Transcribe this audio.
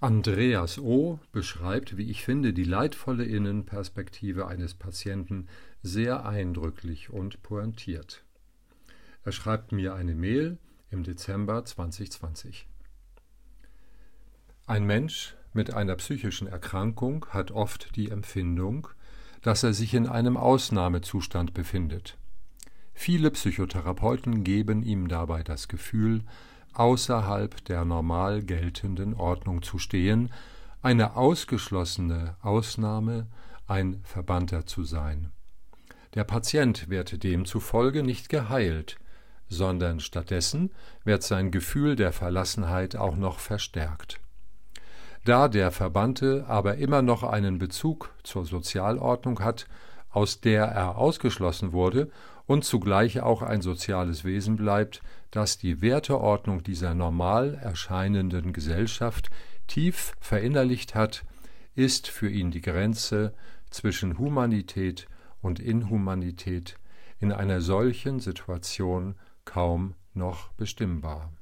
Andreas O. beschreibt, wie ich finde, die leidvolle Innenperspektive eines Patienten sehr eindrücklich und pointiert. Er schreibt mir eine Mail im Dezember 2020. Ein Mensch mit einer psychischen Erkrankung hat oft die Empfindung, dass er sich in einem Ausnahmezustand befindet. Viele Psychotherapeuten geben ihm dabei das Gefühl, außerhalb der normal geltenden Ordnung zu stehen, eine ausgeschlossene Ausnahme, ein Verbannter zu sein. Der Patient wird demzufolge nicht geheilt, sondern stattdessen wird sein Gefühl der Verlassenheit auch noch verstärkt. Da der Verbannte aber immer noch einen Bezug zur Sozialordnung hat, aus der er ausgeschlossen wurde und zugleich auch ein soziales Wesen bleibt, das die Werteordnung dieser normal erscheinenden Gesellschaft tief verinnerlicht hat, ist für ihn die Grenze zwischen Humanität und Inhumanität in einer solchen Situation kaum noch bestimmbar